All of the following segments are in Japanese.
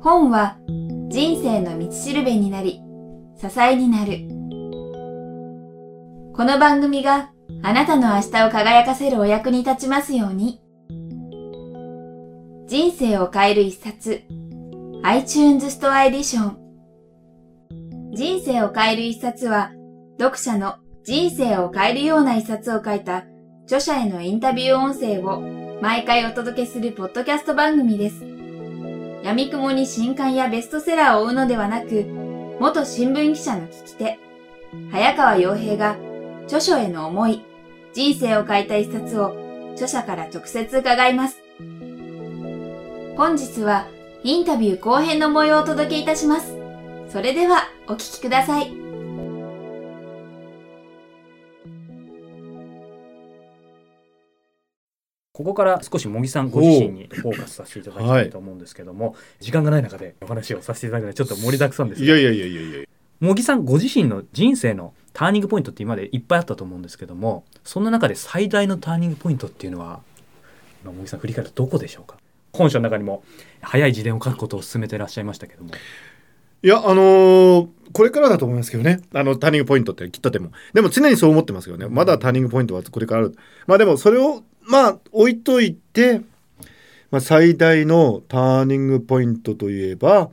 本は人生の道しるべになり、支えになる。この番組があなたの明日を輝かせるお役に立ちますように。人生を変える一冊 iTunes ストアエディション人生を変える一冊は読者の人生を変えるような一冊を書いた著者へのインタビュー音声を毎回お届けするポッドキャスト番組です。闇雲に新刊やベストセラーを追うのではなく、元新聞記者の聞き手、早川洋平が著書への思い、人生を変えた一冊を著者から直接伺います。本日はインタビュー後編の模様をお届けいたします。それではお聞きください。ここから少し茂木さんご自身にフォーカスさせていただきたいと思うんですけども、はい、時間がない中でお話をさせていただくのでちょっと盛りだくさんですいやいやいやいやいや。茂木さんご自身の人生のターニングポイントって今までいっぱいあったと思うんですけどもそんな中で最大のターニングポイントっていうのは茂木さん振り返るとどこでしょうか？本書の中にも早い自伝を書くことを進めていらっしゃいましたけども。いやあのー、これからだと思いますけどね。あのターニングポイントってきっとでも。でも常にそう思ってますよね。まだターニングポイントはこれからある。まあでもそれをまあ置いといて、まあ、最大のターニングポイントといえば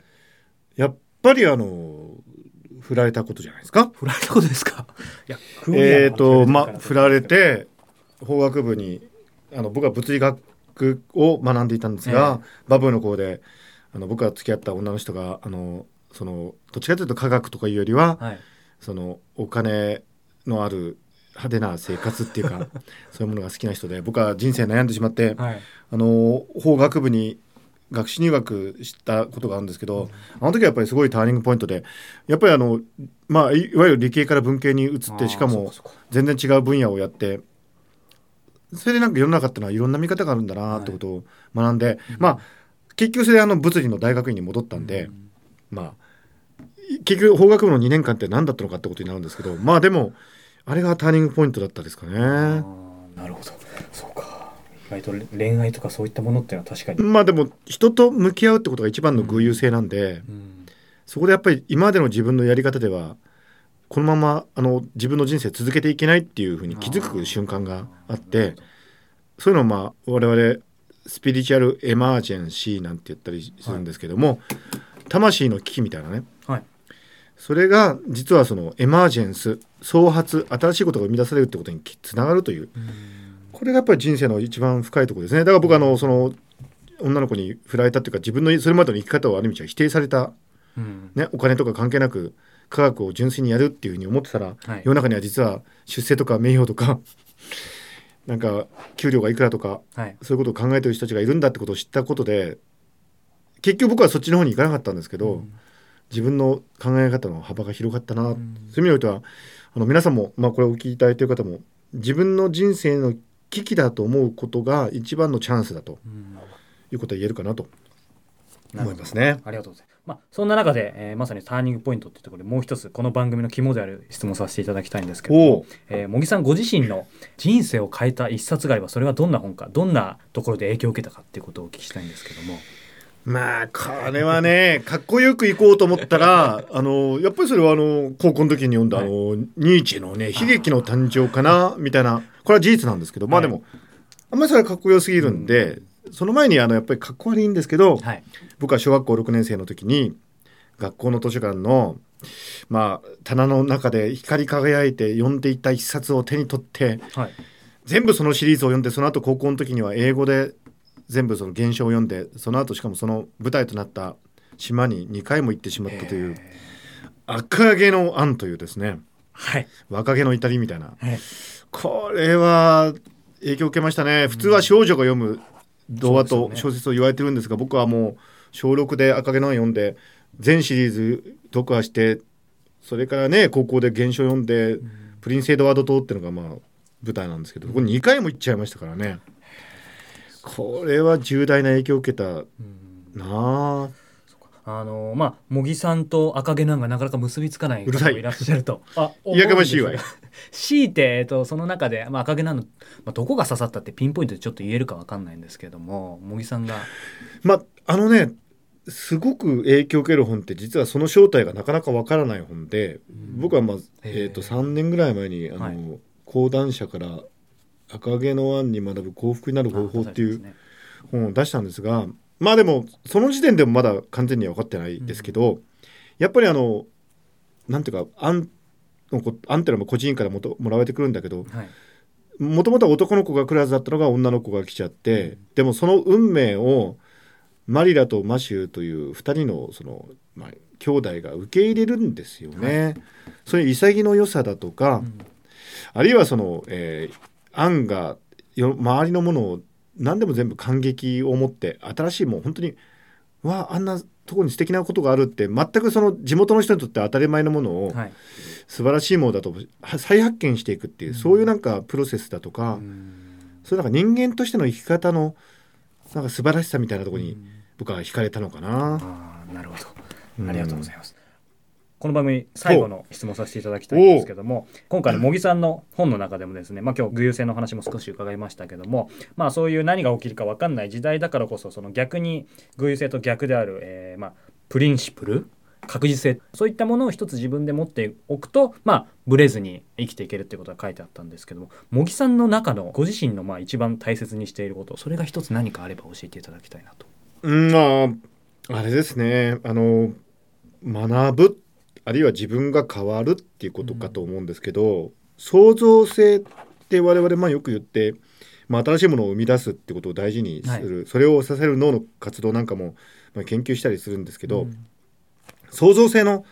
やっぱりあの振られたことじゃないですか。振られたことですか？えっ、とまあ振られて法学部にあの僕は物理学を学んでいたんですが、えー、バブーの子であの僕が付き合った女の人があのそのどっちかというと科学とかいうよりは、はい、そのお金のある派手な生活っていうか そういうものが好きな人で僕は人生悩んでしまって、はい、あの法学部に学士入学したことがあるんですけど、うん、あの時はやっぱりすごいターニングポイントでやっぱりあの、まあ、いわゆる理系から文系に移ってしかも全然違う分野をやってそれでなんか世の中っていうのはいろんな見方があるんだなってことを学んで、はい、まあ結局それであの物理の大学院に戻ったんで、うん、まあ結局法学部の2年間って何だったのかってことになるんですけどまあでもあれがターニングポイントだったですかね。なるほど。そうか。意外と恋愛とかそういったものっていうのは確かに。まあでも人と向き合うってことが一番の偶有性なんで、うん。うん、そこでやっぱり今までの自分のやり方ではこのままあの自分の人生続けていけないっていうふうに気づく瞬間があってそういうのをまあ我々スピリチュアルエマージェンシーなんて言ったりするんですけども、はい、魂の危機みたいなね、はい、それが実はそのエマージェンス創発新しいことが生み出されるってことにつながるという。これがやっぱり人生の一番深いところですね。だから僕あのその女の子に振られたっていうか自分のそれまでの生き方をある意味は否定された、ね、お金とか関係なく科学を純粋にやるっていうふうに思ってたら、はい、世の中には実は出世とか名誉とか なんか給料がいくらとか、はい、そういうことを考えてる人たちがいるんだってことを知ったことで結局僕はそっちの方に行かなかったんですけど、うん、自分の考え方の幅が広がったな、うん、そういう意味においてはあの皆さんも、まあ、これをお聞きいただいている方も自分の人生の危機だと思うことが一番のチャンスだと、うん、いうことは言えるかなと思いますね。ありがとうございます。まあ、そんな中で、えー、まさにターニングポイントっていうところでもう一つこの番組の肝である質問させていただきたいんですけども、えー、茂木さんご自身の人生を変えた一冊があればそれはどんな本かどんなところで影響を受けたかっていうことをお聞きしたいんですけども。まあこれはね かっこよくいこうと思ったらあのやっぱりそれはあの高校の時に読んだ、はい、あのニーチェのね悲劇の誕生かなみたいなこれは事実なんですけどまあでも、はい、あんまりそれはかっこよすぎるんで、その前にあのやっぱりかっこ悪いんですけど、はい、僕は小学校6年生の時に学校の図書館のまあ棚の中で光り輝いて読んでいた一冊を手に取って、はい、全部そのシリーズを読んでその後高校の時には英語で全部その現象を読んでその後しかもその舞台となった島に2回も行ってしまったという「赤毛のアン」というですね、はい、若気の至りみたいな、はい、これは影響を受けましたね。普通は少女が読む童話と小説を言われてるんですが、僕はもう小6で赤毛のアン読んで全シリーズ読破してそれからね高校で原書読んで、プリンス・エドワード島っていうのがまあ舞台なんですけどこれ2回も行っちゃいましたからねこれは重大な影響を受けたなあ。あのまあ茂木さんと赤毛なんがなかなか結びつかない方もいらっしゃると。あ、いやかましいわよ。強いて、えっと、その中で、まあ、赤毛なの、まあ、どこが刺さったってピンポイントでちょっと言えるかわかんないんですけども茂木さんが。まああのねすごく影響を受ける本って実はその正体がなかなかわからない本で、僕は、まあえー、と3年ぐらい前にあの、はい、講談社から「赤毛のアンに学ぶ幸福になる方法」っていう本を出したんですがまあでもその時点でもまだ完全には分かってないですけど、うん、やっぱりあのなんていうかアンアンテナも個人からもともらえてくるんだけど、もともとは男の子が来るはずだったのが女の子が来ちゃって、うん、でもその運命をマリラとマシューという2人のその、まあ、兄弟が受け入れるんですよね。はい、そういう潔の良さだとか、うん、あるいはその、えー、アンがよ周りのものを何でも全部感激を持って新しいもう本当にわああんなとこに素敵なことがあるって全くその地元の人にとって当たり前のものを、はい、素晴らしいものだと再発見していくっていう、うん、そういうなんかプロセスだとか、うん、そういうなんか人間としての生き方のなんか素晴らしさみたいなところに僕は惹かれたのかな。あなるほど。ありがとうございます。この番組最後の質問させていただきたいんですけども今回の茂木さんの本の中でもですね、まあ、今日偶有性の話も少し伺いましたけども、まあ、そういう何が起きるか分かんない時代だからこそその逆に偶有性と逆である、えー、まあ、プリンシプル？確実性？そういったものを一つ自分で持っておくとまあブレずに生きていけるってことが書いてあったんですけども茂木さんの中のご自身のまあ一番大切にしていることそれが一つ何かあれば教えていただきたいなと。うんまああれですね。あの学ぶあるいは自分が変わるっていうことかと思うんですけど、うん、創造性って我々まあよく言って、まあ、新しいものを生み出すってことを大事にする、はい、それをさせる脳の活動なんかも、まあ、研究したりするんですけど、うん、創造性の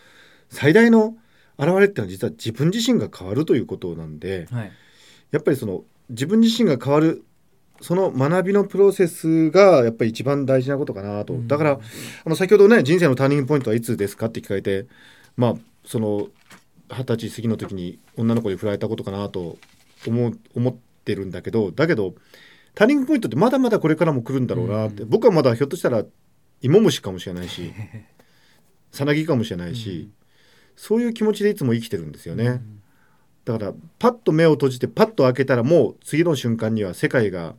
最大の表れっていうのは実は自分自身が変わるということなんで、はい、やっぱりその自分自身が変わるその学びのプロセスがやっぱり一番大事なことかなと、うん、だからあの先ほどね人生のターニングポイントはいつですかって聞かれてまあその二十歳過ぎの時に女の子に振られたことかなと思う思ってるんだけどだけどターニングポイントってまだまだこれからも来るんだろうなって、うん、僕はまだひょっとしたら芋虫かもしれないし さなぎかもしれないし、うん、そういう気持ちでいつも生きてるんですよね。うん、だからパッと目を閉じてパッと開けたらもう次の瞬間には世界が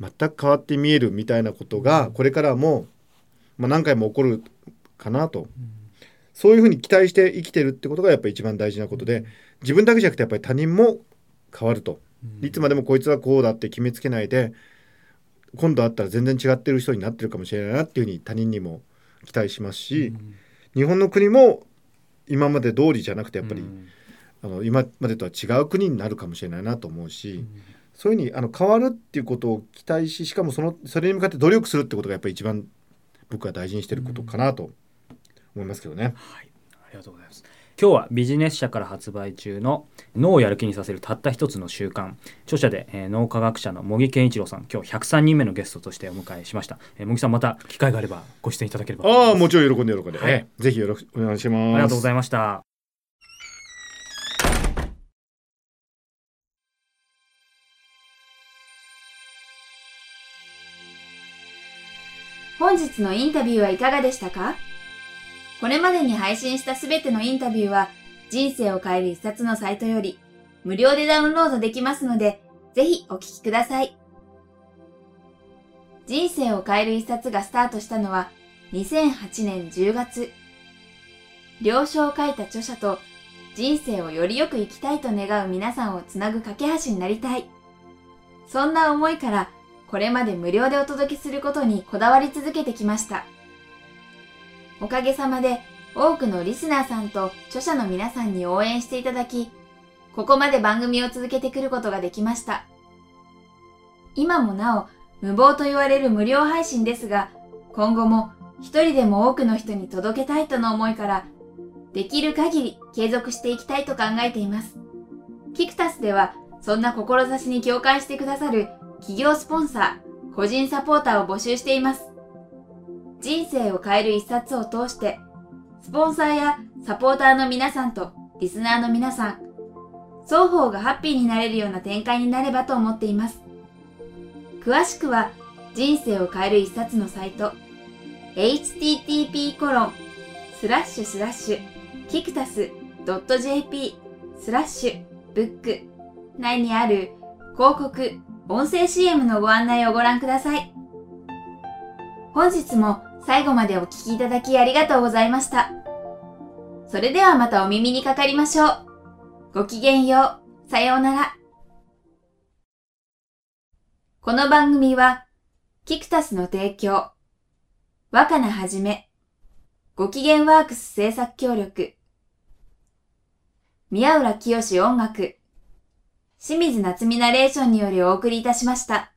全く変わって見えるみたいなことがこれからも、まあ、何回も起こるかなと。そういうふうに期待して生きてるってことがやっぱり一番大事なことで自分だけじゃなくてやっぱり他人も変わると、いつまでもこいつはこうだって決めつけないで今度会ったら全然違ってる人になってるかもしれないなっていうふうに他人にも期待しますし、日本の国も今まで通りじゃなくてやっぱり、あの今までとは違う国になるかもしれないなと思うし、そういうふうにあの変わるっていうことを期待ししかもそのそれに向かって努力するってことがやっぱり一番僕は大事にしてることかなと思いますけどね。はい、ありがとうございます。今日はビジネス社から発売中の脳をやる気にさせるたった一つの習慣。著者で、えー、脳科学者の茂木健一郎さん。今日103人目のゲストとしてお迎えしました、えー、茂木さんまた機会があればご出演いただければああもちろん喜んで喜んで、はい、ぜひよろしくお願いします。ありがとうございました。本日のインタビューはいかがでしたか？これまでに配信したすべてのインタビューは人生を変える一冊のサイトより無料でダウンロードできますので、ぜひお聞きください。人生を変える一冊がスタートしたのは2008年10月。了承を書いた著者と人生をよりよく生きたいと願う皆さんをつなぐ架け橋になりたい。そんな思いからこれまで無料でお届けすることにこだわり続けてきました。おかげさまで多くのリスナーさんと著者の皆さんに応援していただき、ここまで番組を続けてくることができました。今もなお無謀と言われる無料配信ですが、今後も一人でも多くの人に届けたいとの思いから、できる限り継続していきたいと考えています。キクタスでは、そんな志に共感してくださる企業スポンサー、個人サポーターを募集しています。人生を変える一冊を通して、スポンサーやサポーターの皆さんとリスナーの皆さん、双方がハッピーになれるような展開になればと思っています。詳しくは、人生を変える一冊のサイト、http コロンスラッシュスラッシュキクタス .jp スラッシュブック内にある広告、音声 CM のご案内をご覧ください。本日も最後までお聞きいただきありがとうございました。それではまたお耳にかかりましょう。ごきげんよう。さようなら。この番組は、キクタスの提供、若菜はじめ、ご機嫌ワークス制作協力、宮浦清音楽、清水夏美ナレーションによりお送りいたしました。